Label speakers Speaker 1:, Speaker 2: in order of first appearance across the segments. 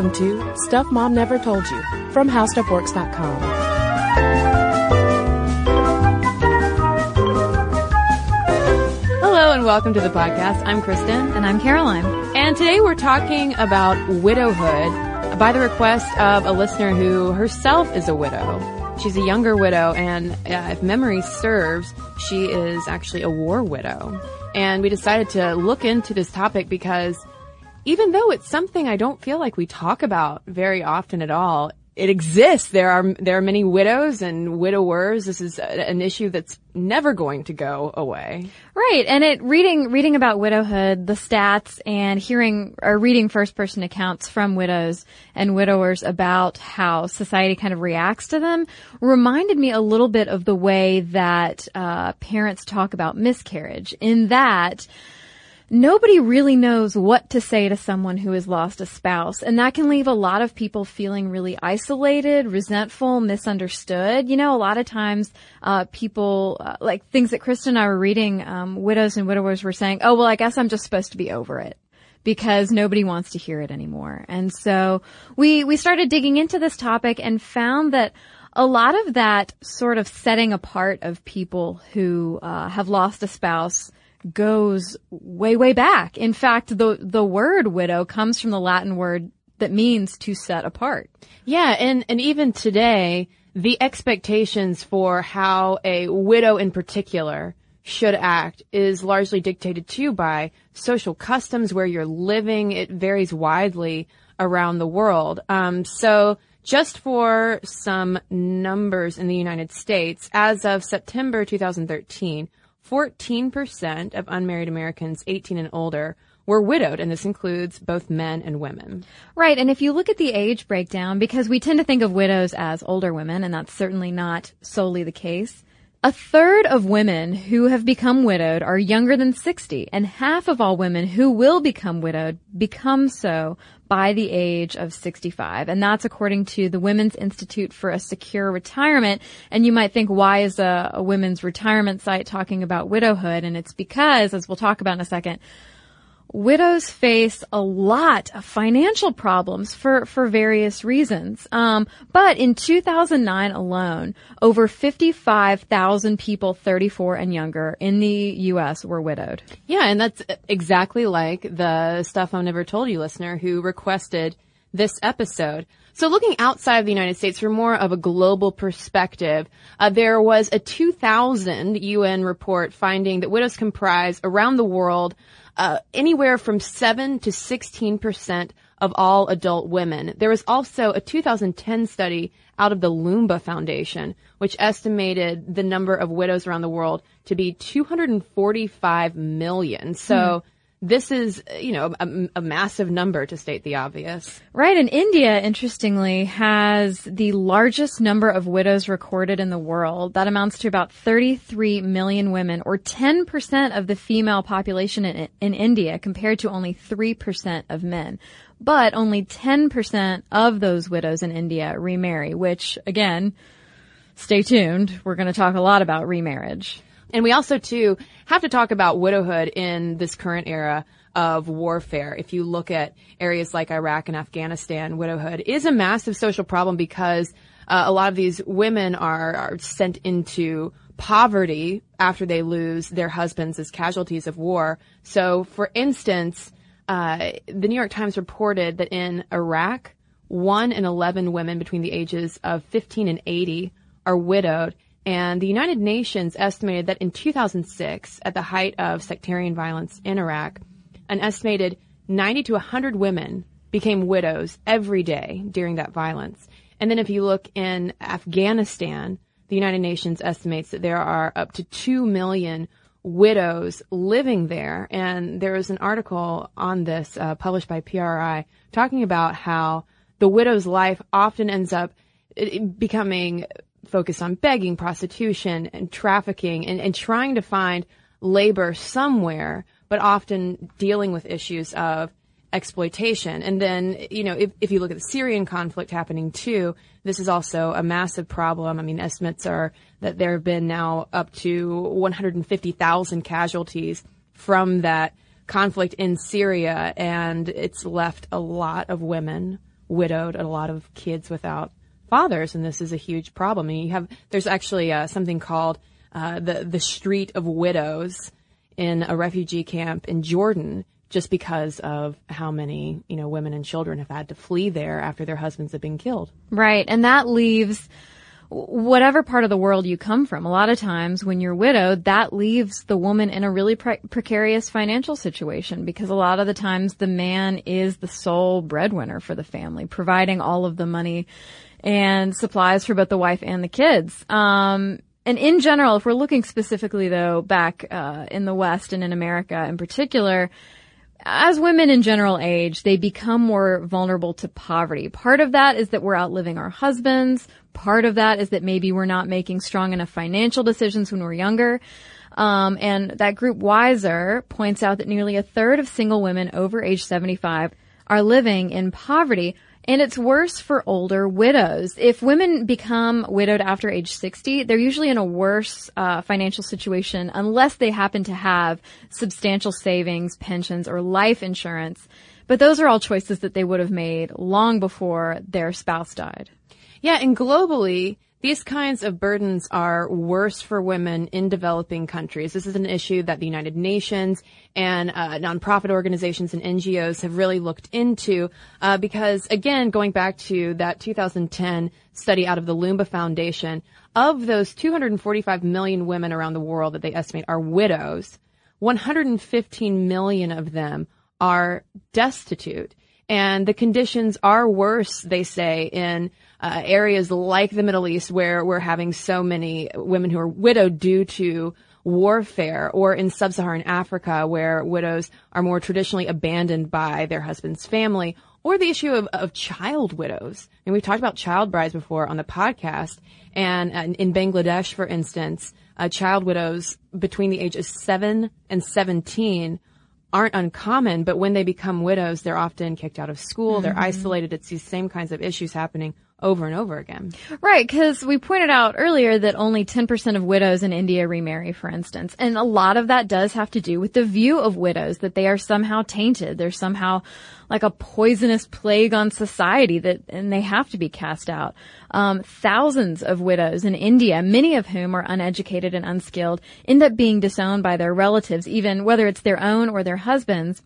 Speaker 1: Welcome to Stuff Mom Never Told You from HowStuffWorks.com.
Speaker 2: Hello and welcome to the podcast. I'm Cristen.
Speaker 3: And I'm Caroline.
Speaker 2: And today we're talking about widowhood by the request of a listener who herself is a widow. She's a younger widow and uh, if memory serves, she is actually a war widow. And we decided to look into this topic because even though it's something I don't feel like we talk about very often at all, it exists. There are there are many widows and widowers. This is an issue that's never going to go away.
Speaker 3: Right, and it reading reading about widowhood, the stats, and hearing or reading first person accounts from widows and widowers about how society kind of reacts to them reminded me a little bit of the way that uh, parents talk about miscarriage. In that nobody really knows what to say to someone who has lost a spouse. And that can leave a lot of people feeling really isolated, resentful, misunderstood. You know, a lot of times, uh, people, uh, like things that Cristen and I were reading, um, widows and widowers were saying, oh, well, I guess I'm just supposed to be over it because nobody wants to hear it anymore. And so we, we started digging into this topic and found that a lot of that sort of setting apart of people who uh, have lost a spouse goes way, way back. In fact, the, the word widow comes from the Latin word that means to set apart.
Speaker 2: Yeah, and, and even today, the expectations for how a widow in particular should act is largely dictated too by social customs where you're living. It varies widely around the world. Um, so just for some numbers in the United States, as of September 2013, 14% of unmarried Americans 18 and older were widowed, and this includes both men and women.
Speaker 3: Right, and if you look at the age breakdown, because we tend to think of widows as older women, and that's certainly not solely the case, a third of women who have become widowed are younger than 60, and half of all women who will become widowed become so by the age of 65. And that's according to the Women's Institute for a Secure Retirement. And you might think, why is a, a women's retirement site talking about widowhood? And it's because, as we'll talk about in a second, widows face a lot of financial problems for, for various reasons. Um, but in 2009 alone, over 55,000 people 34 and younger in the U.S. were widowed.
Speaker 2: Yeah, and that's exactly like the stuff I never told you listener who requested this episode. So looking outside of the United States for more of a global perspective, uh, there was a 2000 UN report finding that widows comprise around the world uh, anywhere from 7 to 16 percent of all adult women. There was also a 2010 study out of the Loomba Foundation, which estimated the number of widows around the world to be 245 million. So, hmm this is, you know, a, a, massive number to state the obvious.
Speaker 3: Right. And India, interestingly, has the largest number of widows recorded in the world. That amounts to about 33 million women or 10% of the female population in, in India compared to only 3% of men. But only 10% of those widows in India remarry, which again, stay tuned. We're going to talk a lot about remarriage.
Speaker 2: And we also too have to talk about widowhood in this current era of warfare. If you look at areas like Iraq and Afghanistan, widowhood is a massive social problem because uh, a lot of these women are, are sent into poverty after they lose their husbands as casualties of war. So, for instance, uh, the New York Times reported that in Iraq, one in 11 women between the ages of 15 and 80 are widowed, and the United Nations estimated that in 2006, at the height of sectarian violence in Iraq, an estimated 90 to 100 women became widows every day during that violence. And then if you look in Afghanistan, the United Nations estimates that there are up to 2 million widows living there. And there is an article on this uh, published by PRI talking about how the widow's life often ends up becoming focused on begging, prostitution, and trafficking, and, and trying to find labor somewhere, but often dealing with issues of exploitation. And then, you know, if, if you look at the Syrian conflict happening too, this is also a massive problem. I mean, estimates are that there have been now up to 150,000 casualties from that conflict in Syria, and it's left a lot of women widowed, and a lot of kids without fathers, and this is a huge problem. And you have there's actually uh, something called uh, the the Street of Widows in a refugee camp in Jordan, just because of how many you know women and children have had to flee there after their husbands have been killed.
Speaker 3: Right, and that leaves whatever part of the world you come from. A lot of times when you're widowed, that leaves the woman in a really pre- precarious financial situation because a lot of the times the man is the sole breadwinner for the family, providing all of the money and supplies for both the wife and the kids. Um, and in general, if we're looking specifically though back uh, in the West and in America in particular, as women in general age, they become more vulnerable to poverty. Part of that is that we're outliving our husbands. Part of that is that maybe we're not making strong enough financial decisions when we're younger. Um, and that group Wiser points out that nearly a third of single women over age 75 are living in poverty. And it's worse for older widows. If women become widowed after age 60, they're usually in a worse uh, financial situation unless they happen to have substantial savings, pensions, or life insurance. But those are all choices that they would have made long before their spouse died.
Speaker 2: Yeah, and globally, these kinds of burdens are worse for women in developing countries. This is an issue that the United Nations and uh, nonprofit organizations and NGOs have really looked into uh, because, again, going back to that 2010 study out of the Loomba Foundation, of those 245 million women around the world that they estimate are widows, 115 million of them are destitute. And the conditions are worse, they say, in uh, areas like the Middle East where we're having so many women who are widowed due to warfare or in sub-Saharan Africa where widows are more traditionally abandoned by their husband's family or the issue of, of child widows. And we've talked about child brides before on the podcast. And, and in Bangladesh, for instance, uh, child widows between the ages 7 and 17 aren't uncommon, but when they become widows, they're often kicked out of school, mm-hmm. they're isolated. It's these same kinds of issues happening over and over again.
Speaker 3: Right, because we pointed out earlier that only 10% of widows in India remarry, for instance. And a lot of that does have to do with the view of widows, that they are somehow tainted. They're somehow like a poisonous plague on society that, and they have to be cast out. Um, thousands of widows in India, many of whom are uneducated and unskilled, end up being disowned by their relatives, even whether it's their own or their husbands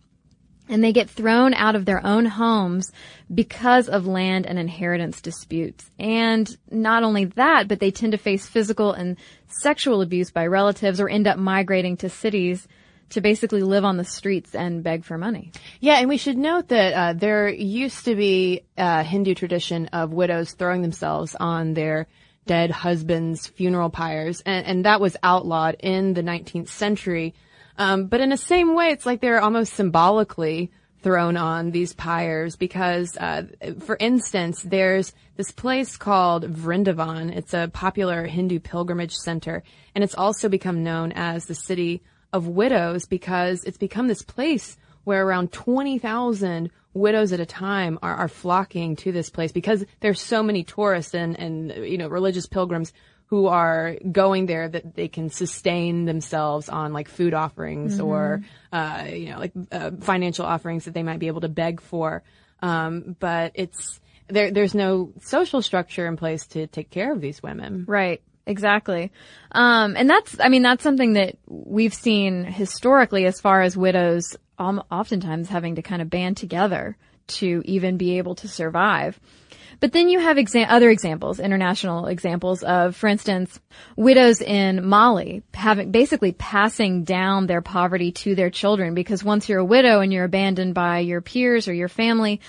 Speaker 3: and they get thrown out of their own homes because of land and inheritance disputes. And not only that, but they tend to face physical and sexual abuse by relatives or end up migrating to cities to basically live on the streets and beg for money.
Speaker 2: Yeah, and we should note that uh, there used to be a Hindu tradition of widows throwing themselves on their dead husbands' funeral pyres, and, and that was outlawed in the 19th century um, but in the same way, it's like they're almost symbolically thrown on these pyres because, uh, for instance, there's this place called Vrindavan. It's a popular Hindu pilgrimage center, and it's also become known as the city of widows because it's become this place where around 20,000 widows at a time are, are flocking to this place because there's so many tourists and, and, you know, religious pilgrims who are going there that they can sustain themselves on like food offerings mm-hmm. or uh, you know like uh, financial offerings that they might be able to beg for. Um, but it's there. There's no social structure in place to take care of these women.
Speaker 3: Right. Exactly. Um, and that's, I mean, that's something that we've seen historically as far as widows um, oftentimes having to kind of band together to even be able to survive. But then you have exa- other examples, international examples of, for instance, widows in Mali having basically passing down their poverty to their children because once you're a widow and you're abandoned by your peers or your family,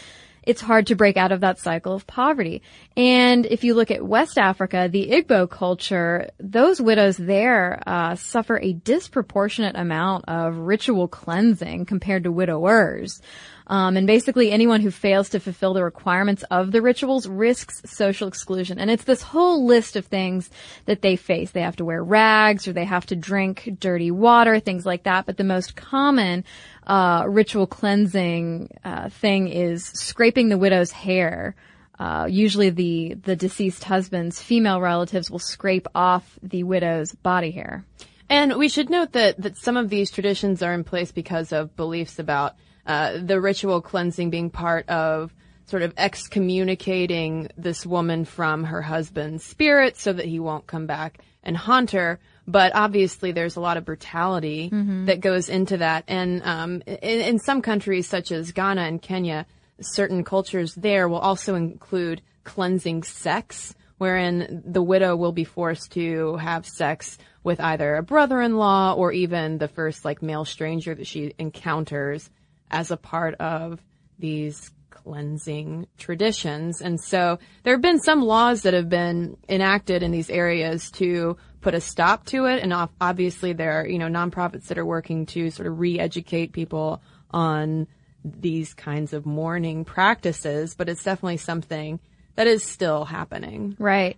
Speaker 3: it's hard to break out of that cycle of poverty. And if you look at West Africa, the Igbo culture, those widows there uh, suffer a disproportionate amount of ritual cleansing compared to widowers. Um, and basically anyone who fails to fulfill the requirements of the rituals risks social exclusion. And it's this whole list of things that they face. They have to wear rags or they have to drink dirty water, things like that. But the most common uh, ritual cleansing uh, thing is scraping the widow's hair. Uh, usually the the deceased husband's female relatives will scrape off the widow's body hair.
Speaker 2: And we should note that, that some of these traditions are in place because of beliefs about uh, the ritual cleansing being part of sort of excommunicating this woman from her husband's spirit so that he won't come back and haunt her. But obviously, there's a lot of brutality that goes into that. And um, in, in some countries, such as Ghana and Kenya, certain cultures there will also include cleansing sex, wherein the widow will be forced to have sex with either a brother-in-law or even the first like male stranger that she encounters as a part of these cleansing traditions. And so there have been some laws that have been enacted in these areas to put a stop to it. And obviously there are, you know, nonprofits that are working to sort of re-educate people on these kinds of mourning practices, but it's definitely something that is still happening.
Speaker 3: Right.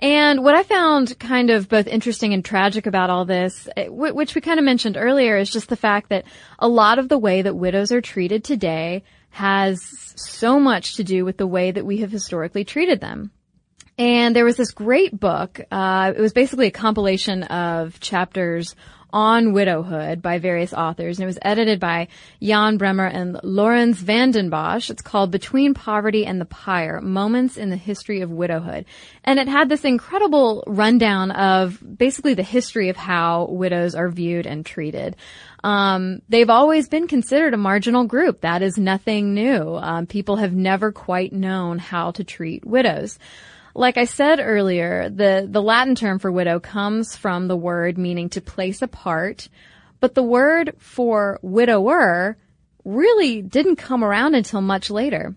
Speaker 3: And what I found kind of both interesting and tragic about all this, eh, which we kind of mentioned earlier, is just the fact that a lot of the way that widows are treated today has so much to do with the way that we have historically treated them. And there was this great book. Uh, it was basically a compilation of chapters on widowhood by various authors, and it was edited by Jan Bremmer and Lourens van den Bosch. It's called Between Poverty and the Pyre, Moments in the History of Widowhood. And it had this incredible rundown of basically the history of how widows are viewed and treated. Um, they've always been considered a marginal group. That is nothing new. Um, people have never quite known how to treat widows. Like I said earlier, the, the Latin term for widow comes from the word meaning to place apart, but the word for widower really didn't come around until much later.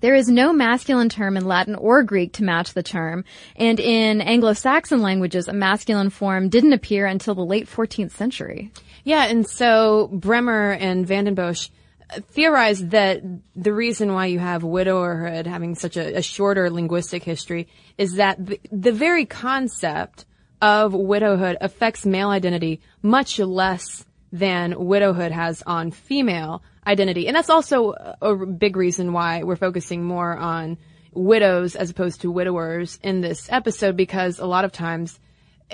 Speaker 3: There is no masculine term in Latin or Greek to match the term, and in Anglo-Saxon languages, a masculine form didn't appear until the late 14th century.
Speaker 2: Yeah, and so Bremmer and van den Bosch theorized that the reason why you have widowerhood having such a, a shorter linguistic history is that the, the, very concept of widowhood affects male identity much less than widowhood has on female identity. And that's also a big reason why we're focusing more on widows as opposed to widowers in this episode because a lot of times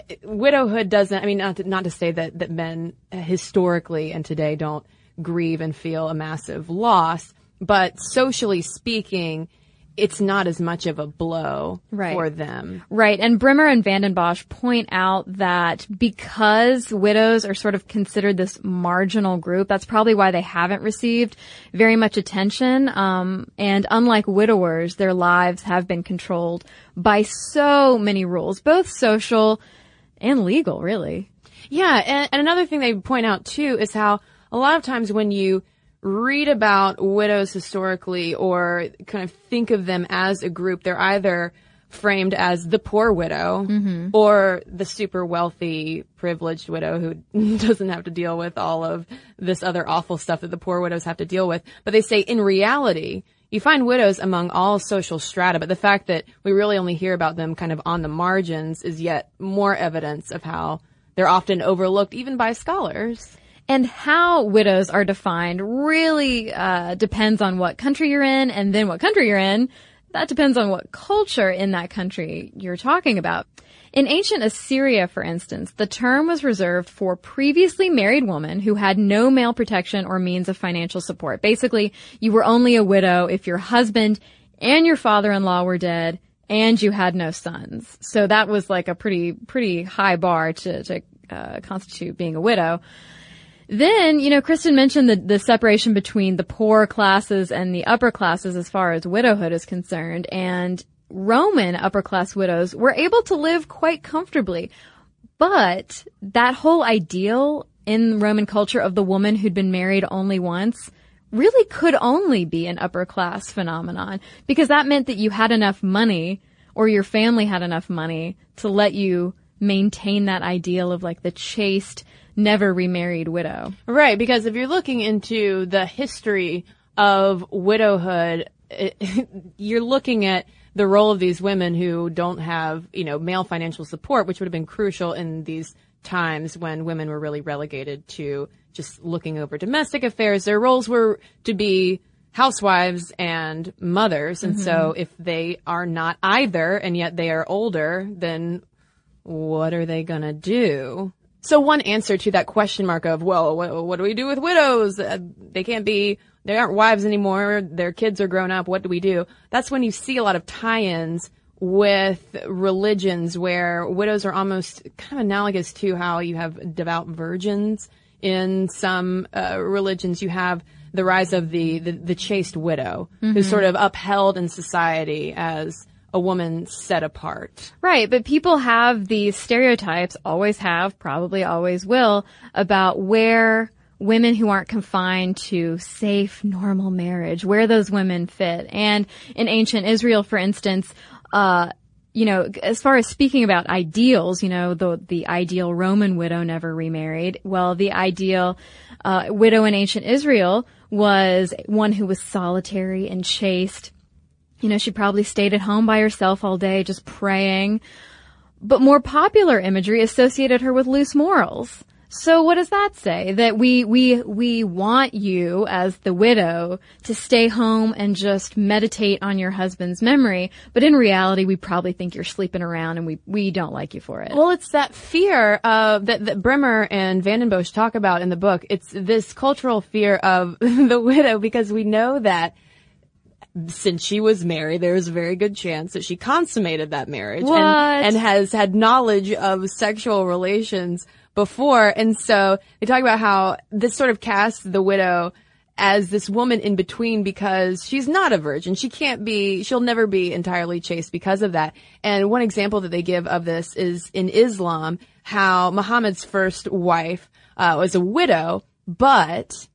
Speaker 2: eh, widowhood doesn't, I mean, not to, not to say that, that men eh, historically and today don't grieve and feel a massive loss. But socially speaking, it's not as much of a blow
Speaker 3: right.
Speaker 2: for them.
Speaker 3: Right. And Bremmer and van den Bosch point out that because widows are sort of considered this marginal group, that's probably why they haven't received very much attention. Um, and unlike widowers, their lives have been controlled by so many rules, both social and legal, really.
Speaker 2: Yeah. And, and another thing they point out too is how a lot of times when you read about widows historically or kind of think of them as a group, they're either framed as the poor widow mm-hmm. or the super wealthy, privileged widow who doesn't have to deal with all of this other awful stuff that the poor widows have to deal with. But they say in reality, you find widows among all social strata, but the fact that we really only hear about them kind of on the margins is yet more evidence of how they're often overlooked even by scholars.
Speaker 3: And how widows are defined really uh, depends on what country you're in, and then what country you're in. That depends on what culture in that country you're talking about. In ancient Assyria, for instance, the term was reserved for previously married women who had no male protection or means of financial support. Basically, you were only a widow if your husband and your father-in-law were dead and you had no sons. So that was like a pretty, pretty high bar to, to uh, constitute being a widow. Then, you know, Cristen mentioned the, the separation between the poor classes and the upper classes as far as widowhood is concerned. And Roman upper class widows were able to live quite comfortably. But that whole ideal in Roman culture of the woman who'd been married only once really could only be an upper class phenomenon because that meant that you had enough money or your family had enough money to let you maintain that ideal of like the chaste, never remarried widow.
Speaker 2: Right, because if you're looking into the history of widowhood, it, you're looking at the role of these women who don't have, you know, male financial support, which would have been crucial in these times when women were really relegated to just looking over domestic affairs. Their roles were to be housewives and mothers. And mm-hmm. so if they are not either and yet they are older, then what are they gonna do? So one answer to that question mark of, well, what, what do we do with widows? Uh, they can't be they aren't wives anymore. Their kids are grown up. What do we do? That's when you see a lot of tie-ins with religions where widows are almost kind of analogous to how you have devout virgins in some uh, religions. You have the rise of the, the, the chaste widow who's sort of upheld in society as a woman set apart.
Speaker 3: Right, but people have these stereotypes, always have, probably always will, about where women who aren't confined to safe, normal marriage, where those women fit. And in ancient Israel, for instance, uh, you know, as far as speaking about ideals, you know, the the ideal Roman widow never remarried. Well, the ideal uh, widow in ancient Israel was one who was solitary and chaste. You know, she probably stayed at home by herself all day, just praying. But more popular imagery associated her with loose morals. So what does that say? That we, we, we want you as the widow to stay home and just meditate on your husband's memory. But in reality, we probably think you're sleeping around and we, we don't like you for it.
Speaker 2: Well, it's that fear of that, that Bremmer and van den Bosch talk about in the book. It's this cultural fear of the widow because we know that since she was married, there's a very good chance that she consummated that marriage and, and has had knowledge of sexual relations before. And so they talk about how this sort of casts the widow as this woman in between because she's not a virgin. She can't be, she'll never be entirely chaste because of that. And one example that they give of this is in Islam, how Muhammad's first wife uh, was a widow, but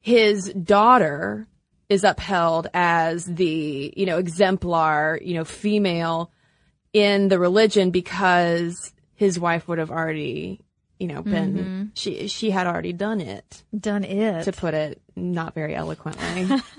Speaker 2: his daughter is upheld as the, you know, exemplar, you know, female in the religion because his wife would have already, you know, been, she, she had already done it,
Speaker 3: Done it.
Speaker 2: to put it not very eloquently.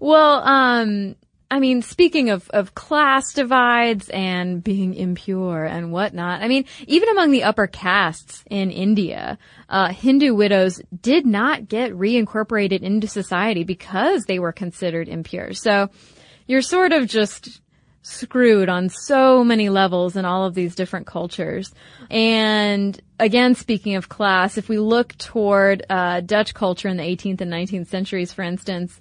Speaker 3: Well, um, I mean, speaking of, of class divides and being impure and whatnot, I mean, even among the upper castes in India, uh, Hindu widows did not get reincorporated into society because they were considered impure. So you're sort of just screwed on so many levels in all of these different cultures. And again, speaking of class, if we look toward uh, Dutch culture in the 18th and 19th centuries, for instance,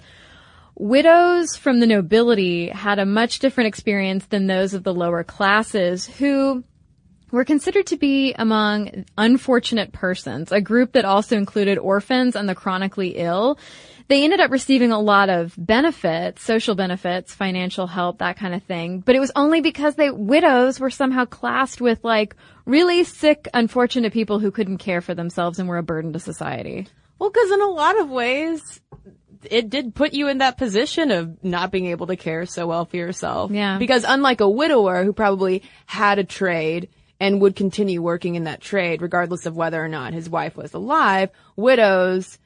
Speaker 3: widows from the nobility had a much different experience than those of the lower classes who were considered to be among unfortunate persons, a group that also included orphans and the chronically ill. They ended up receiving a lot of benefits, social benefits, financial help, that kind of thing. But it was only because they, widows were somehow classed with like really sick, unfortunate people who couldn't care for themselves and were a burden to society.
Speaker 2: well, cause in a lot of ways, it did put you in that position of not being able to care so well for yourself.
Speaker 3: Yeah.
Speaker 2: Because unlike a widower who probably had a trade and would continue working in that trade regardless of whether or not his wife was alive, widows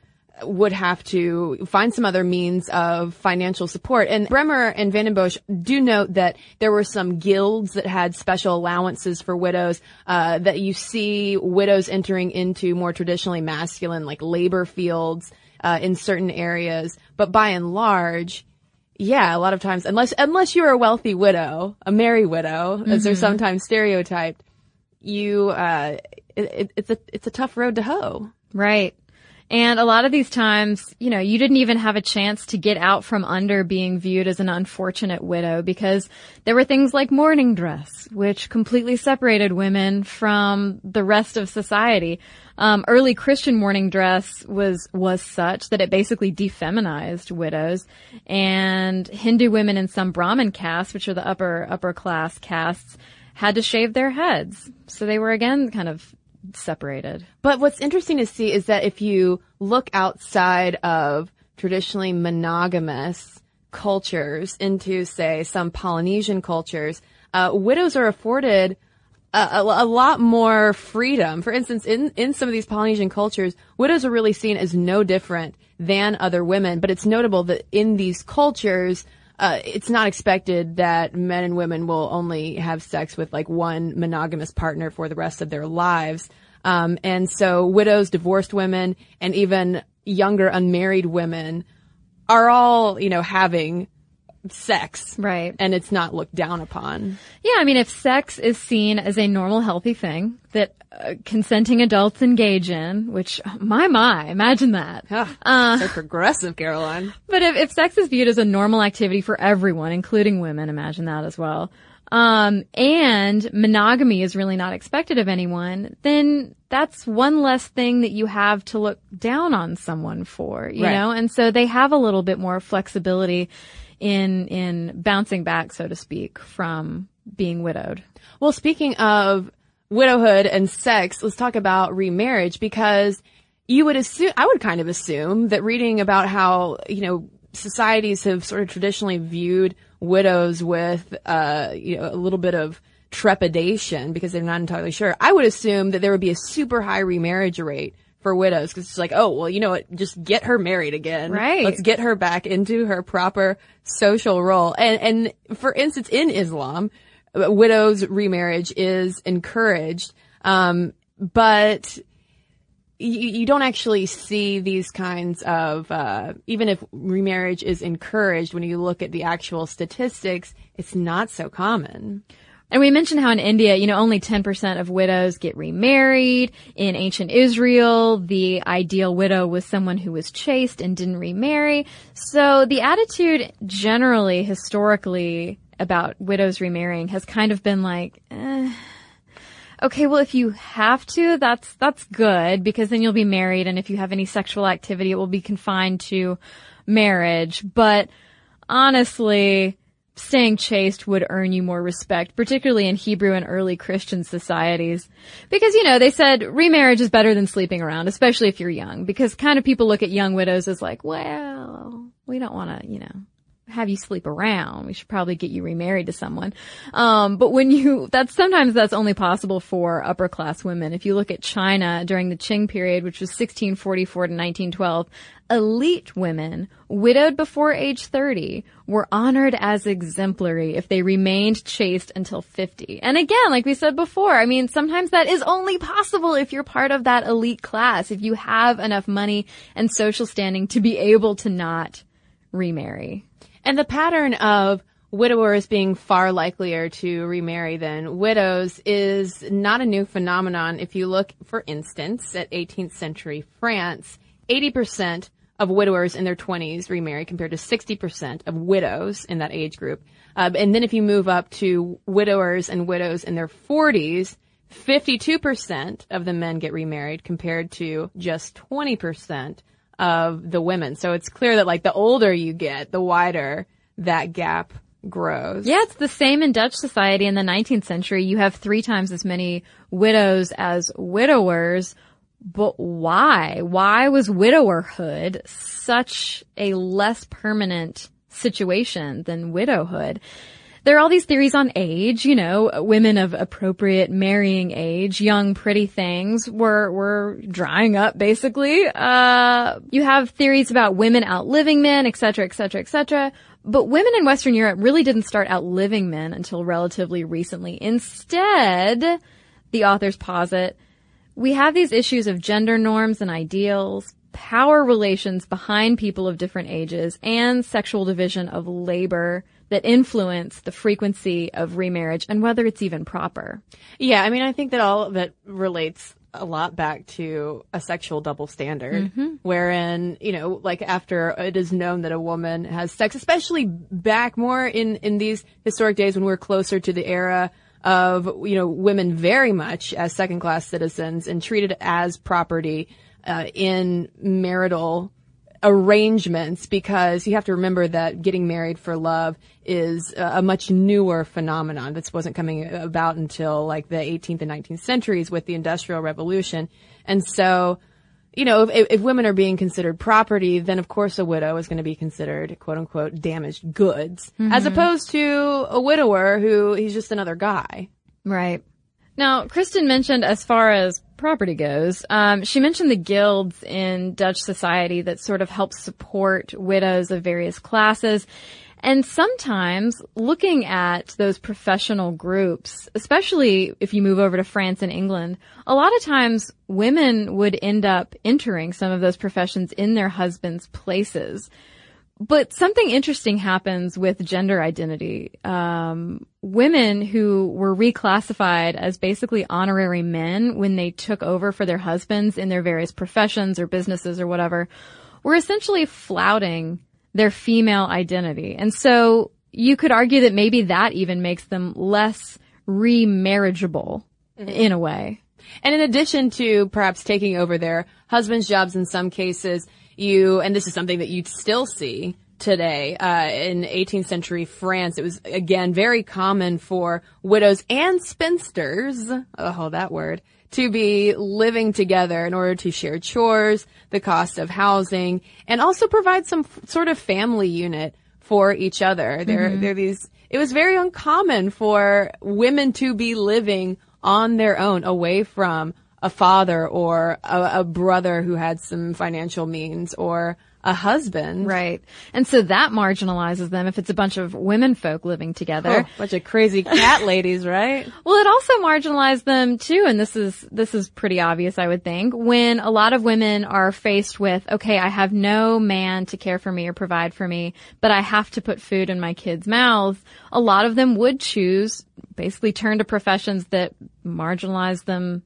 Speaker 2: would have to find some other means of financial support. And Bremmer and van den Bosch do note that there were some guilds that had special allowances for widows, uh, that you see widows entering into more traditionally masculine, like labor fields, uh, in certain areas. But by and large, yeah, a lot of times, unless, unless you're a wealthy widow, a merry widow, as they're sometimes stereotyped, you, uh, it, it's a, it's a tough road to hoe.
Speaker 3: Right. And a lot of these times, you know, you didn't even have a chance to get out from under being viewed as an unfortunate widow because there were things like mourning dress, which completely separated women from the rest of society. Um, early Christian mourning dress was was such that it basically defeminized widows, and Hindu women in some Brahmin castes, which are the upper upper class castes, had to shave their heads. So they were again kind of separated.
Speaker 2: But what's interesting to see is that if you look outside of traditionally monogamous cultures into, say, some Polynesian cultures, uh, widows are afforded a, a, lot more freedom. For instance, in, in some of these Polynesian cultures, widows are really seen as no different than other women. But it's notable that in these cultures, uh, it's not expected that men and women will only have sex with like one monogamous partner for the rest of their lives. Um, and so widows, divorced women, and even younger unmarried women are all, you know, having sex.
Speaker 3: Right.
Speaker 2: And it's not looked down upon.
Speaker 3: Yeah, I mean, if sex is seen as a normal, healthy thing that uh, consenting adults engage in, which, my, my, imagine that.
Speaker 2: Uh, so progressive, Caroline.
Speaker 3: But if, if sex is viewed as a normal activity for everyone, including women, imagine that as well. Um, and monogamy is really not expected of anyone, then that's one less thing that you have to look down on someone for, you
Speaker 2: Right.
Speaker 3: know? And so they have a little bit more flexibility in, in bouncing back, so to speak, from being widowed.
Speaker 2: Well, speaking of widowhood and sex, let's talk about remarriage because you would assume, I would kind of assume that reading about how, you know, societies have sort of traditionally viewed widows with, uh, you know, a little bit of trepidation because they're not entirely sure. I would assume that there would be a super high remarriage rate for widows because it's like, oh, well, you know what? Just get her married again.
Speaker 3: Right.
Speaker 2: Let's get her back into her proper social role. And, and for instance, in Islam, widows remarriage is encouraged. Um, but you, you don't actually see these kinds of, uh, even if remarriage is encouraged, when you look at the actual statistics, it's not so common.
Speaker 3: And we mentioned how in India, you know, only 10% of widows get remarried. In ancient Israel, the ideal widow was someone who was chaste and didn't remarry. So the attitude generally, historically, about widows remarrying has kind of been like, eh, okay, well, if you have to, that's, that's good because then you'll be married. And if you have any sexual activity, it will be confined to marriage. But honestly, staying chaste would earn you more respect, particularly in Hebrew and early Christian societies. Because, you know, they said remarriage is better than sleeping around, especially if you're young, because kind of people look at young widows as like, well, we don't want to, you know, have you sleep around. We should probably get you remarried to someone. Um, but when you, that's sometimes that's only possible for upper class women. If you look at China during the Qing period, which was 1644 to 1912, elite women, widowed before age 30, were honored as exemplary if they remained chaste until 50. And again, like we said before, I mean, sometimes that is only possible if you're part of that elite class, if you have enough money and social standing to be able to not remarry.
Speaker 2: And the pattern of widowers being far likelier to remarry than widows is not a new phenomenon. If you look, for instance, at 18th century France, 80% of widowers in their 20s remarry compared to 60% of widows in that age group. Uh, and then if you move up to widowers and widows in their 40s, 52% of the men get remarried compared to just 20% of the women. So it's clear that like the older you get, the wider that gap grows.
Speaker 3: Yeah, it's the same in Dutch society in the 19th century. You have three times as many widows as widowers. But why? Why was widowerhood such a less permanent situation than widowhood? There are all these theories on age, you know, women of appropriate marrying age, young pretty things were, were drying up basically. Uh, you have theories about women outliving men, et cetera, et cetera, et cetera. But women in Western Europe really didn't start outliving men until relatively recently. Instead, the authors posit, we have these issues of gender norms and ideals, power relations behind people of different ages, and sexual division of labor that influence the frequency of remarriage and whether it's even proper.
Speaker 2: Yeah, I mean, I think that all of it relates a lot back to a sexual double standard, wherein, you know, like after it is known that a woman has sex, especially back more in, in these historic days when we're closer to the era of, you know, women very much as second class citizens and treated as property, uh, in marital arrangements because you have to remember that getting married for love is a much newer phenomenon. This wasn't coming about until like the 18th and 19th centuries with the Industrial Revolution. And so, you know, if, if women are being considered property, then of course a widow is going to be considered quote unquote damaged goods as mm-hmm. opposed to a widower who he's just another guy.
Speaker 3: Right. Now, Cristen mentioned as far as property goes, um, she mentioned the guilds in Dutch society that sort of help support widows of various classes. And sometimes looking at those professional groups, especially if you move over to France and England, a lot of times women would end up entering some of those professions in their husbands' places. But something interesting happens with gender identity. Um, women who were reclassified as basically honorary men when they took over for their husbands in their various professions or businesses or whatever were essentially flouting their female identity. And so you could argue that maybe that even makes them less remarriageable in a way.
Speaker 2: And in addition to perhaps taking over their husband's jobs in some cases, you, and this is something that you'd still see today, uh, in 18th century France, it was again very common for widows and spinsters, oh, that word, to be living together in order to share chores, the cost of housing, and also provide some f- sort of family unit for each other. There,
Speaker 3: Mm-hmm.
Speaker 2: there are these, it was very uncommon for women to be living on their own away from a father or a, a brother who had some financial means or a husband.
Speaker 3: Right. And so that marginalizes them if it's a bunch of women folk living together.
Speaker 2: Oh, bunch of crazy cat ladies, right?
Speaker 3: Well, it also marginalized them too, and this is this is pretty obvious, I would think, when a lot of women are faced with, okay, I have no man to care for me or provide for me, but I have to put food in my kids' mouths. A lot of them would choose, basically, turn to professions that marginalize them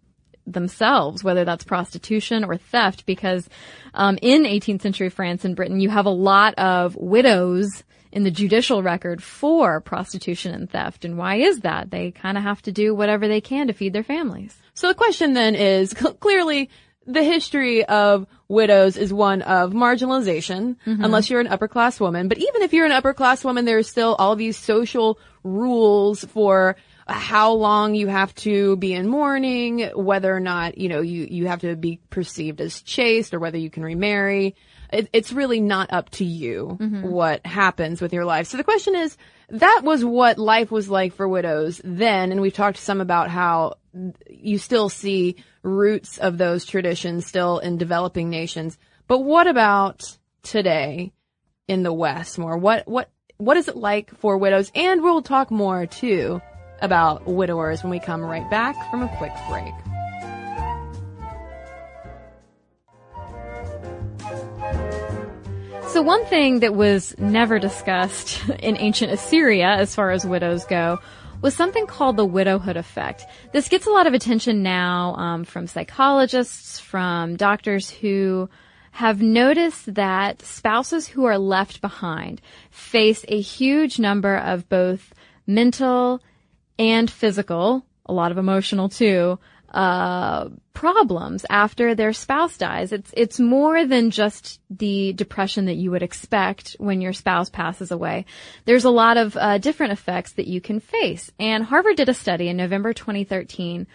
Speaker 3: themselves, whether that's prostitution or theft, because um, in 18th century France and Britain, you have a lot of widows in the judicial record for prostitution and theft. And why is that? They kind of have to do whatever they can to feed their families.
Speaker 2: So the question then is clearly the history of widows is one of marginalization, unless you're an upper class woman. But even if you're an upper class woman, there's still all these social rules for how long you have to be in mourning, whether or not, you know, you, you have to be perceived as chaste or whether you can remarry. It, it's really not up to you mm-hmm. what happens with your life. So the question is, that was what life was like for widows then, and we've talked some about how you still see roots of those traditions still in developing nations. But what about today in the West more? What, what, what is it like for widows? And we'll talk more too about widowers when we come right back from a quick break.
Speaker 3: So one thing that was never discussed in ancient Assyria as far as widows go was something called the widowhood effect. This gets a lot of attention now um, from psychologists, from doctors who have noticed that spouses who are left behind face a huge number of both mental and physical, a lot of emotional too, uh, problems after their spouse dies. It's, it's more than just the depression that you would expect when your spouse passes away. There's a lot of uh, different effects that you can face. And Harvard did a study in November 2013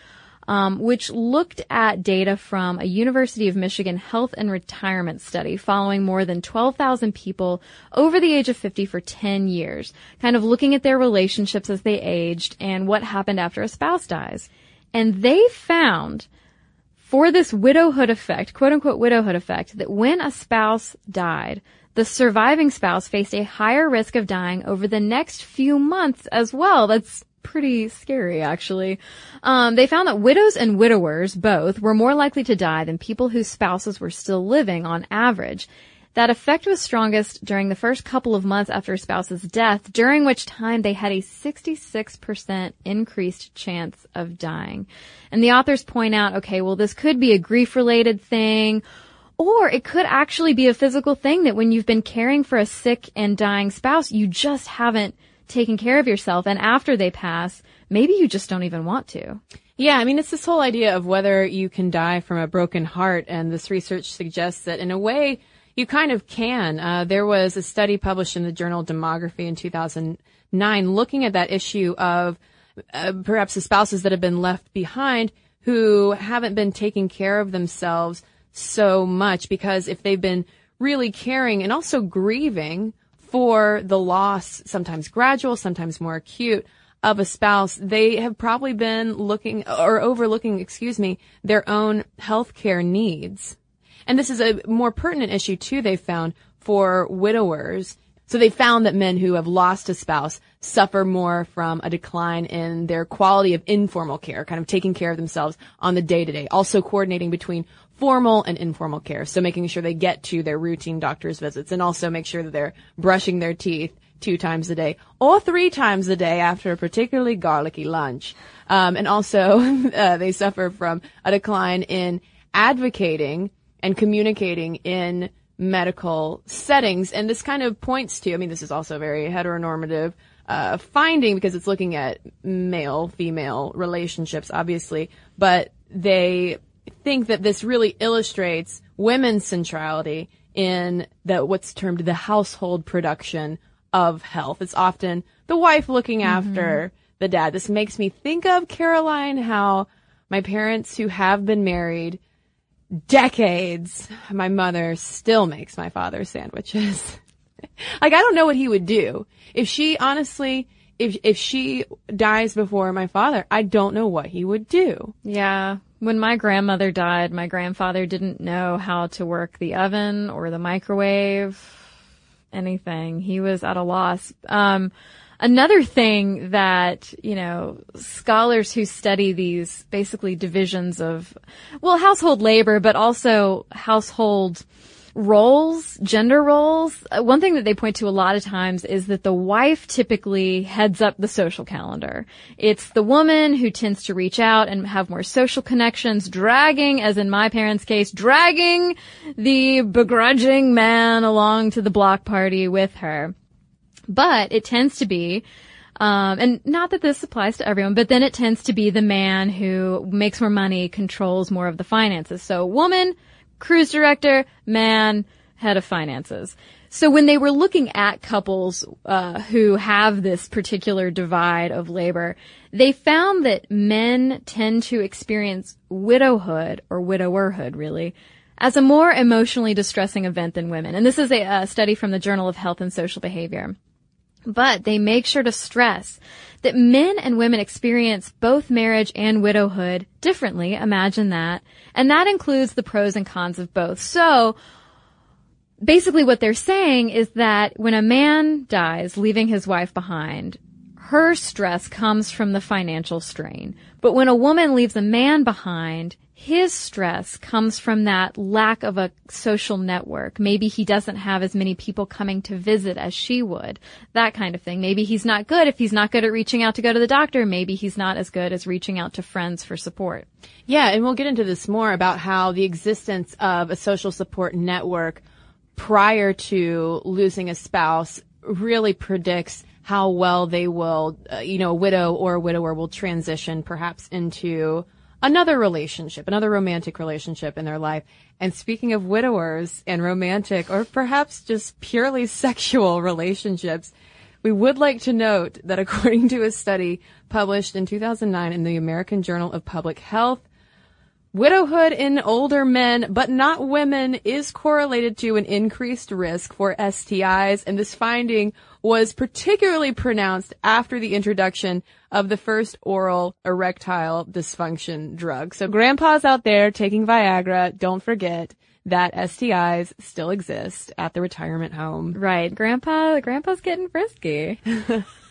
Speaker 3: um, which looked at data from a University of Michigan health and retirement study following more than 12,000 people over the age of 50 for 10 years, kind of looking at their relationships as they aged and what happened after a spouse dies. And they found for this widowhood effect, quote unquote widowhood effect, that when a spouse died, the surviving spouse faced a higher risk of dying over the next few months as well. That's pretty scary, actually. Um, they found that widows and widowers both were more likely to die than people whose spouses were still living on average. That effect was strongest during the first couple of months after a spouse's death, during which time they had a 66% increased chance of dying. And the authors point out, okay, well, this could be a grief related thing, or it could actually be a physical thing that when you've been caring for a sick and dying spouse, you just haven't taken care of yourself. And after they pass, maybe you just don't even want to.
Speaker 2: Yeah, I mean, it's this whole idea of whether you can die from a broken heart, and this research suggests that in a way, you kind of can. Uh, there was a study published in the journal Demography in 2009 looking at that issue of uh, perhaps the spouses that have been left behind who haven't been taking care of themselves so much because if they've been really caring and also grieving for the loss, sometimes gradual, sometimes more acute, of a spouse, they have probably been looking or overlooking, excuse me, their own healthcare needs. And this is a more pertinent issue too, they found for widowers. So they found that men who have lost a spouse suffer more from a decline in their quality of informal care, kind of taking care of themselves on the day to day, also coordinating between formal and informal care. So making sure they get to their routine doctor's visits and also make sure that they're brushing their teeth two times a day or three times a day after a particularly garlicky lunch. Um, and also, uh, they suffer from a decline in advocating and communicating in medical settings. And this kind of points to, I mean, this is also very heteronormative, uh, finding because it's looking at male female relationships, obviously, but they think that this really illustrates women's centrality in the what's termed the household production of health. It's often the wife looking mm-hmm. after the dad. This makes me think of Caroline, how my parents who have been married decades, my mother still makes my father sandwiches. like I don't know what he would do. If she honestly, if if she dies before my father, I don't know what he would do.
Speaker 3: Yeah. When my grandmother died, my grandfather didn't know how to work the oven or the microwave, anything. He was at a loss. Um, Another thing that, you know, scholars who study these basically divisions of, well, household labor, but also household roles, gender roles, uh, one thing that they point to a lot of times is that the wife typically heads up the social calendar. It's the woman who tends to reach out and have more social connections, dragging, as in my parents' case, dragging the begrudging man along to the block party with her. But it tends to be, um, and not that this applies to everyone, but then it tends to be the man who makes more money, controls more of the finances. So woman, cruise director, man, head of finances. So when they were looking at couples uh, who have this particular divide of labor, they found that men tend to experience widowhood or widowerhood, really, as a more emotionally distressing event than women. And this is a, a study from the Journal of Health and Social Behavior. But they make sure to stress that men and women experience both marriage and widowhood differently. Imagine that. And that includes the pros and cons of both. So basically what they're saying is that when a man dies, leaving his wife behind, her stress comes from the financial strain. But when a woman leaves a man behind, his stress comes from that lack of a social network. Maybe he doesn't have as many people coming to visit as she would. That kind of thing. Maybe he's not good if he's not good at reaching out to go to the doctor. Maybe he's not as good as reaching out to friends for support.
Speaker 2: Yeah, and we'll get into this more about how the existence of a social support network prior to losing a spouse really predicts how well they will, uh, you know, a widow or a widower will transition perhaps into another relationship, another romantic relationship in their life. And speaking of widowers and romantic or perhaps just purely sexual relationships, we would like to note that according to a study published in 2009 in the American Journal of Public Health, Widowhood in older men, but not women, is correlated to an increased risk for STIs, and this finding was particularly pronounced after the introduction of the first oral erectile dysfunction drug. So grandpas out there taking Viagra, don't forget that STIs still exist at the retirement home.
Speaker 3: Right. Grandpa, grandpa's getting frisky.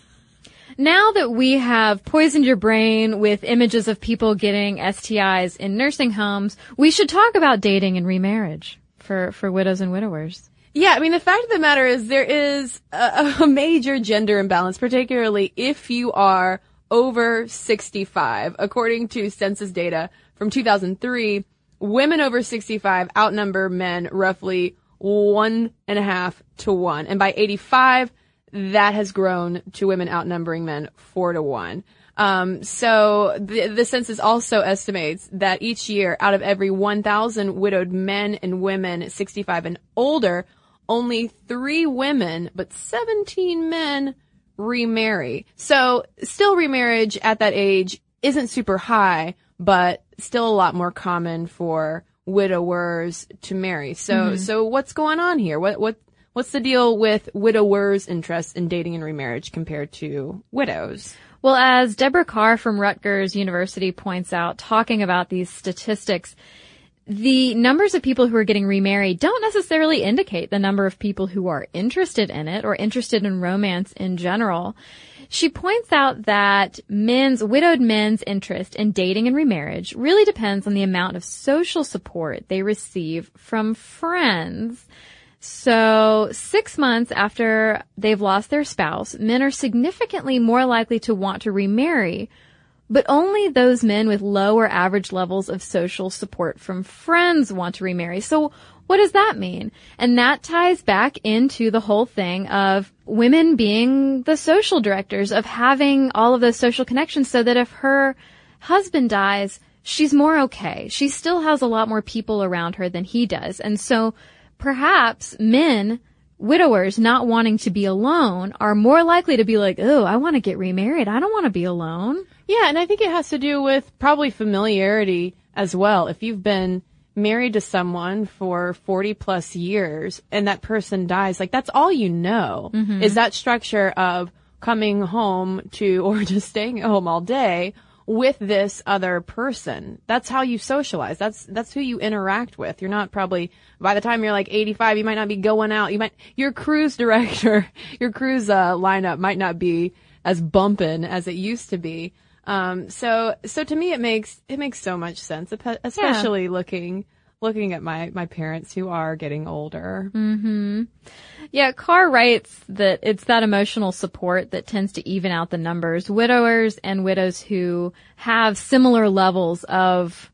Speaker 3: Now that we have poisoned your brain with images of people getting STIs in nursing homes, we should talk about dating and remarriage for, for widows and widowers.
Speaker 2: Yeah, I mean, the fact of the matter is there is a, a major gender imbalance, particularly if you are over 65. According to census data from 2003, women over 65 outnumber men roughly one and a half to one. And by 85, that has grown to women outnumbering men four to one. Um, so the, the census also estimates that each year, out of every 1,000 widowed men and women 65 and older, only three women, but 17 men remarry. So still remarriage at that age isn't super high, but still a lot more common for widowers to marry. So, mm-hmm. so what's going on here? What, what, What's the deal with widowers' interest in dating and remarriage compared to widows?
Speaker 3: Well, as Deborah Carr from Rutgers University points out, talking about these statistics, the numbers of people who are getting remarried don't necessarily indicate the number of people who are interested in it or interested in romance in general. She points out that men's, widowed men's interest in dating and remarriage really depends on the amount of social support they receive from friends. So six months after they've lost their spouse, men are significantly more likely to want to remarry, but only those men with low or average levels of social support from friends want to remarry. So what does that mean? And that ties back into the whole thing of women being the social directors, of having all of those social connections so that if her husband dies, she's more okay. She still has a lot more people around her than he does. And so perhaps men, widowers not wanting to be alone are more likely to be like, oh, I want to get remarried. I don't want to be alone.
Speaker 2: Yeah, and I think it has to do with probably familiarity as well. If you've been married to someone for 40 plus years and that person dies, like that's all you know
Speaker 3: Mm-hmm.
Speaker 2: is that structure of coming home to or just staying at home all day with this other person. That's how you socialize. That's that's who you interact with. You're not probably by the time you're like 85, you might not be going out. You might your cruise director, your cruise uh, lineup might not be as bumping as it used to be. Um, so so to me, it makes it makes so much sense, espe- especially looking looking at my my parents who are getting older. Hmm.
Speaker 3: Yeah, Carr writes that it's that emotional support that tends to even out the numbers. Widowers and widows who have similar levels of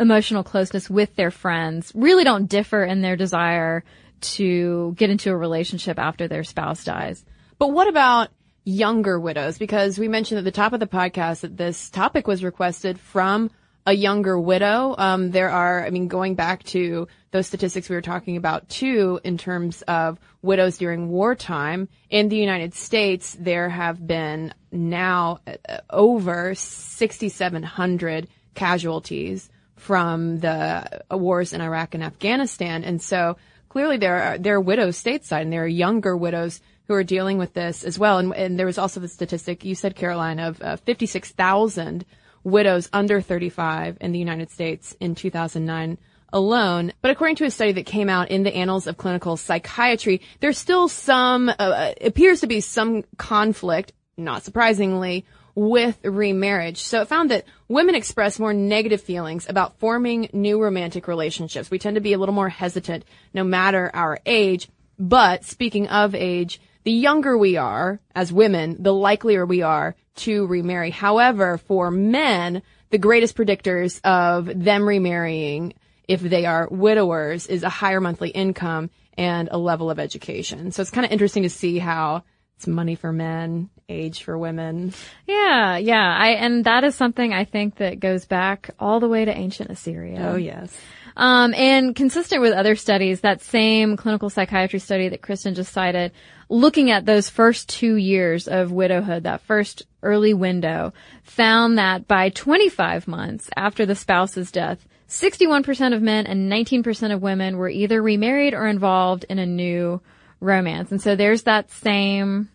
Speaker 3: emotional closeness with their friends really don't differ in their desire to get into a relationship after their spouse dies.
Speaker 2: But what about younger widows? Because we mentioned at the top of the podcast that this topic was requested from a younger widow. Um, there are, I mean, going back to those statistics we were talking about too, in terms of widows during wartime in the United States, there have been now uh, over 6,700 casualties from the wars in Iraq and Afghanistan. And so clearly there are, there are widows stateside and there are younger widows who are dealing with this as well. And, and there was also the statistic you said, Caroline, of uh, 56,000 widows under 35 in the United States in 2009 alone. But according to a study that came out in the Annals of Clinical Psychiatry, there's still some, uh, appears to be some conflict, not surprisingly, with remarriage. So it found that women express more negative feelings about forming new romantic relationships. We tend to be a little more hesitant no matter our age. But speaking of age, the younger we are as women, the likelier we are to remarry. However, for men, the greatest predictors of them remarrying if they are widowers is a higher monthly income and a level of education. So it's kind of interesting to see how it's money for men, age for women.
Speaker 3: Yeah, yeah. I, and that is something I think that goes back all the way to ancient Assyria.
Speaker 2: Oh yes.
Speaker 3: Um, and consistent with other studies, that same clinical psychiatry study that Cristen just cited, looking at those first two years of widowhood, that first early window, found that by 25 months after the spouse's death, 61% of men and 19% of women were either remarried or involved in a new romance. And so there's that same,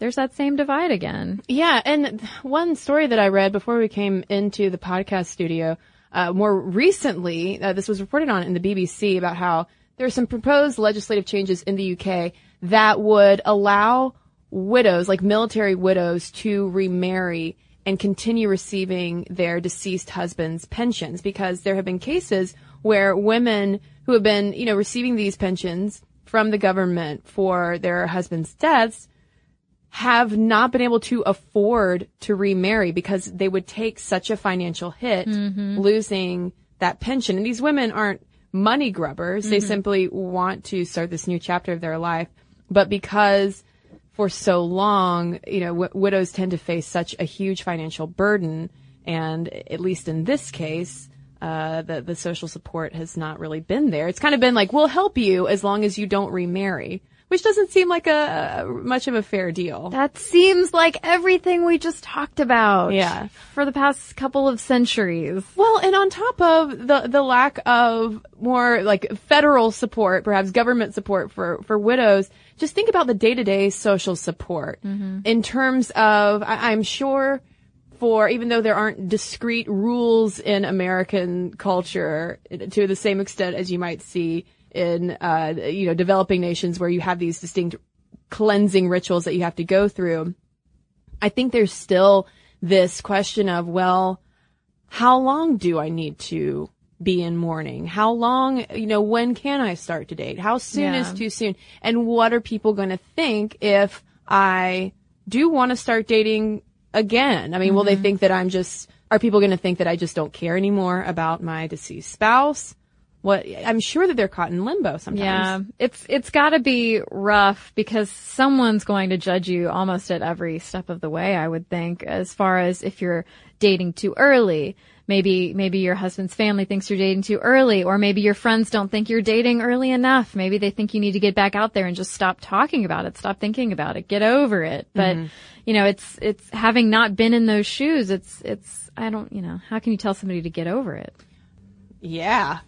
Speaker 3: there's that same divide again.
Speaker 2: Yeah, and one story that I read before we came into the podcast studio, uh, more recently, uh, this was reported on in the BBC about how there are some proposed legislative changes in the UK that would allow widows, like military widows, to remarry and continue receiving their deceased husband's pensions because there have been cases where women who have been, you know, receiving these pensions from the government for their husband's deaths have not been able to afford to remarry because they would take such a financial hit mm-hmm. losing that pension. And these women aren't money grubbers. They mm-hmm. simply want to start this new chapter of their life. But because for so long, you know, w- widows tend to face such a huge financial burden. And at least in this case, uh, the, the social support has not really been there. It's kind of been like, we'll help you as long as you don't remarry, which doesn't seem like a, a much of a fair deal.
Speaker 3: That seems like everything we just talked about.
Speaker 2: Yeah.
Speaker 3: For the past couple of centuries.
Speaker 2: Well, and on top of the the lack of more like federal support, perhaps government support for for widows, just think about the day to day social support in terms of. I, I'm sure for, even though there aren't discrete rules in American culture to the same extent as you might see in, uh, you know, developing nations where you have these distinct cleansing rituals that you have to go through. I think there's still this question of, well, how long do I need to be in mourning? How long, you know, when can I start to date? How soon
Speaker 3: Yeah.
Speaker 2: is too soon? And what are people going to think if I do want to start dating again? I mean, will they mm-hmm. think that I'm just, are people going to think that I just don't care anymore about my deceased spouse? What, I'm sure that they're caught in limbo sometimes.
Speaker 3: Yeah, it's it's got to be rough because someone's going to judge you almost at every step of the way. I would think, as far as if you're dating too early, maybe maybe your husband's family thinks you're dating too early, or maybe your friends don't think you're dating early enough. Maybe they think you need to get back out there and just stop talking about it, stop thinking about it, get over it. But mm-hmm. you know, it's it's having not been in those shoes. It's it's I don't you know how can you tell somebody to get over it?
Speaker 2: Yeah.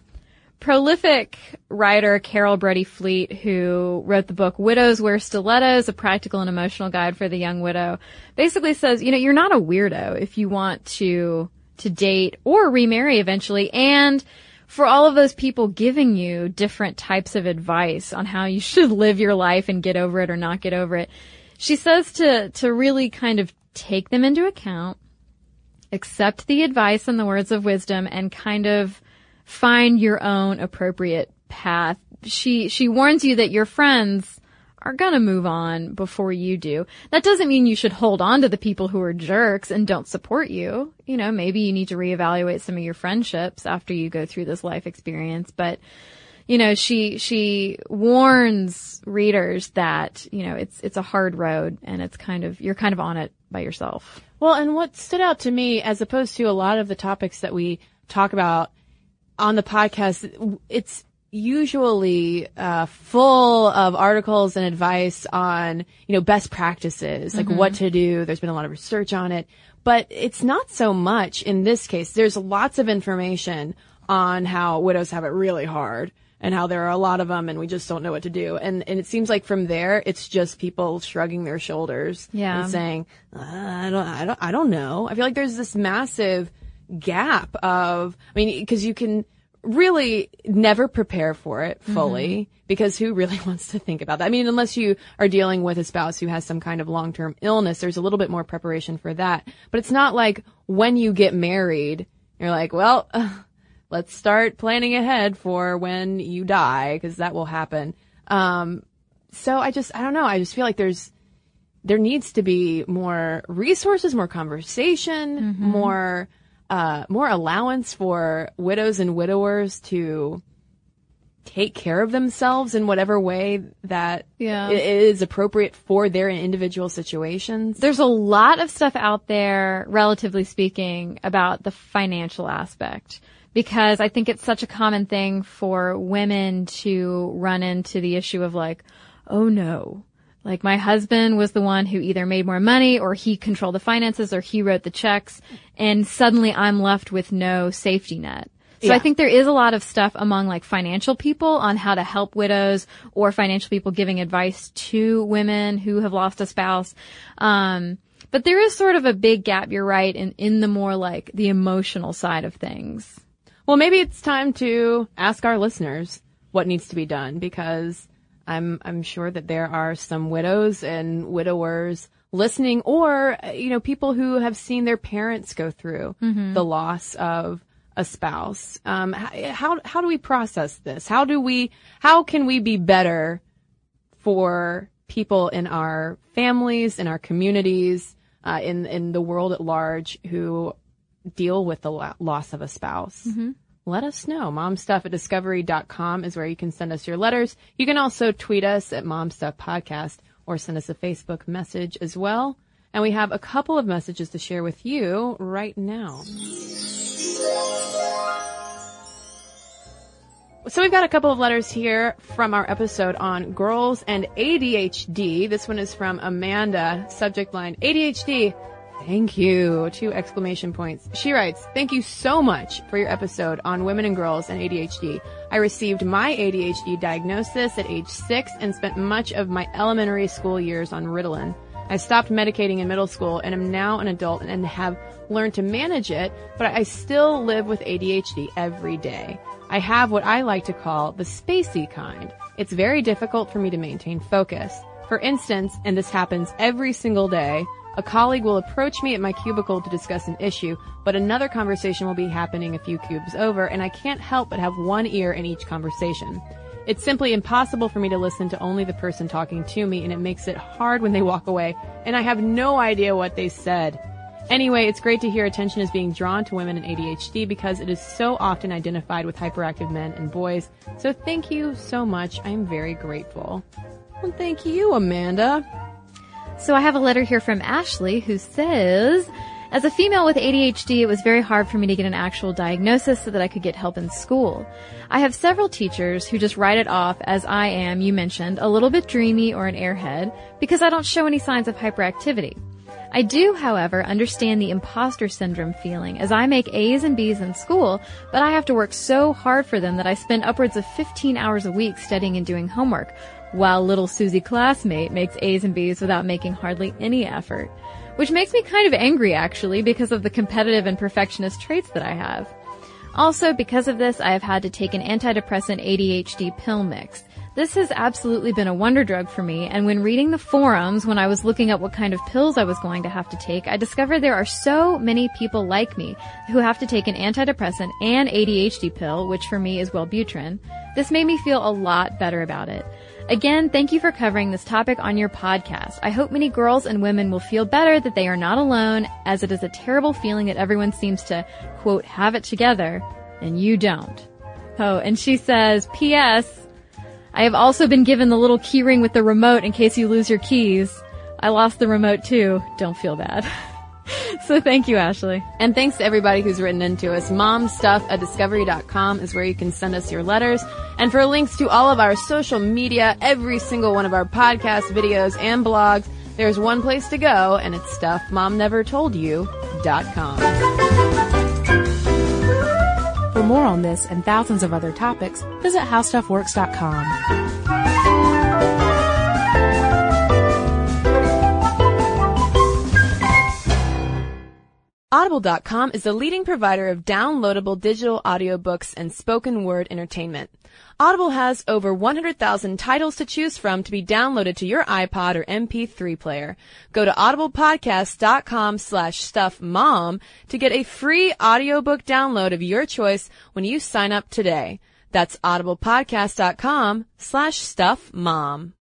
Speaker 3: prolific writer Carol Brody Fleet, who wrote the book Widows Wear Stilettos, a practical and emotional guide for the young widow, basically says, you know, you're not a weirdo if you want to, to date or remarry eventually. And for all of those people giving you different types of advice on how you should live your life and get over it or not get over it, she says to, to really kind of take them into account, accept the advice and the words of wisdom and kind of find your own appropriate path. She, she warns you that your friends are gonna move on before you do. That doesn't mean you should hold on to the people who are jerks and don't support you. You know, maybe you need to reevaluate some of your friendships after you go through this life experience, but you know, she, she warns readers that, you know, it's, it's a hard road and it's kind of, you're kind of on it by yourself.
Speaker 2: Well, and what stood out to me, as opposed to a lot of the topics that we talk about on the podcast, it's usually uh, full of articles and advice on you know best practices, like what to do. There's been a lot of research on it, but it's not so much in this case. There's lots of information on how widows have it really hard and how there are a lot of them and we just don't know what to do. And and it seems like from there it's just people shrugging their shoulders
Speaker 3: Yeah.
Speaker 2: and saying, uh, I don't I don't I don't know. I feel like there's this massive gap of I mean because you can really never prepare for it fully because who really wants to think about that? I mean unless you are dealing with a spouse who has some kind of long-term illness there's a little bit more preparation for that. But it's not like when you get married you're like, well, let's start planning ahead for when you die because that will happen. Um, so I just, I don't know. I just feel like there's, there needs to be more resources, more conversation, more, uh, more allowance for widows and widowers to take care of themselves in whatever way that
Speaker 3: Yeah.
Speaker 2: is appropriate for their individual situations.
Speaker 3: There's a lot of stuff out there, relatively speaking, about the financial aspect. Because I think it's such a common thing for women to run into the issue of like, oh no, like my husband was the one who either made more money or he controlled the finances or he wrote the checks and suddenly I'm left with no safety net. So I think there is a lot of stuff among like financial people on how to help widows or financial people giving advice to women who have lost a spouse. Um, but there is sort of a big gap, you're right, in, in the more like the emotional side of things.
Speaker 2: Well, maybe it's time to ask our listeners what needs to be done because I'm I'm sure that there are some widows and widowers listening, or you know, people who have seen their parents go through the loss of a spouse. Um, how how do we process this? How do we how can we be better for people in our families, in our communities, uh, in in the world at large who deal with the lo- loss of a spouse. Let us know. Momstuff at discovery.com is where you can send us your letters. You can also tweet us at Momstuff Podcast or send us a Facebook message as well. And we have a couple of messages to share with you right now. So we've got a couple of letters here from our episode on girls and ADHD. This one is from Amanda. Subject line ADHD. Thank you. Two exclamation points. She writes, Thank you so much for your episode on women and girls and ADHD. I received my ADHD diagnosis at age six and spent much of my elementary school years on Ritalin. I stopped medicating in middle school and am now an adult and have learned to manage it, but I still live with ADHD every day. I have what I like to call the spacey kind. It's very difficult for me to maintain focus. For instance, and this happens every single day, a colleague will approach me at my cubicle to discuss an issue, but another conversation will be happening a few cubes over, and I can't help but have one ear in each conversation. It's simply impossible for me to listen to only the person talking to me, and it makes it hard when they walk away, and I have no idea what they said. Anyway, it's great to hear attention is being drawn to women and ADHD because it is so often identified with hyperactive men and boys. So thank you so much. I am very grateful. Well, thank you, Amanda.
Speaker 3: So I have a letter here from Ashley who says, as a female with ADHD, it was very hard for me to get an actual diagnosis so that I could get help in school. I have several teachers who just write it off as I am, you mentioned, a little bit dreamy or an airhead because I don't show any signs of hyperactivity. I do, however, understand the imposter syndrome feeling as I make A's and B's in school, but I have to work so hard for them that I spend upwards of 15 hours a week studying and doing homework, while little Susie classmate makes A's and B's without making hardly any effort. Which makes me kind of angry actually because of the competitive and perfectionist traits that I have. Also, because of this, I have had to take an antidepressant ADHD pill mix. This has absolutely been a wonder drug for me, and when reading the forums, when I was looking up what kind of pills I was going to have to take, I discovered there are so many people like me who have to take an antidepressant and ADHD pill, which for me is Wellbutrin. This made me feel a lot better about it. Again, thank you for covering this topic on your podcast. I hope many girls and women will feel better that they are not alone, as it is a terrible feeling that everyone seems to, quote, have it together, and you don't. Oh, and she says, P.S. I have also been given the little keyring with the remote in case you lose your keys. I lost the remote too. Don't feel bad. so thank you, Ashley.
Speaker 2: And thanks to everybody who's written into us. Momstuff at discovery.com is where you can send us your letters. And for links to all of our social media, every single one of our podcasts, videos, and blogs, there's one place to go, and it's stuffmomnevertoldyou.com.
Speaker 1: For more on this and thousands of other topics, visit howstuffworks.com.
Speaker 2: Audible.com is the leading provider of downloadable digital audiobooks and spoken word entertainment. Audible has over 100,000 titles to choose from to be downloaded to your iPod or MP3 player. Go to audiblepodcast.com slash stuffmom to get a free audiobook download of your choice when you sign up today. That's audiblepodcast.com slash stuffmom.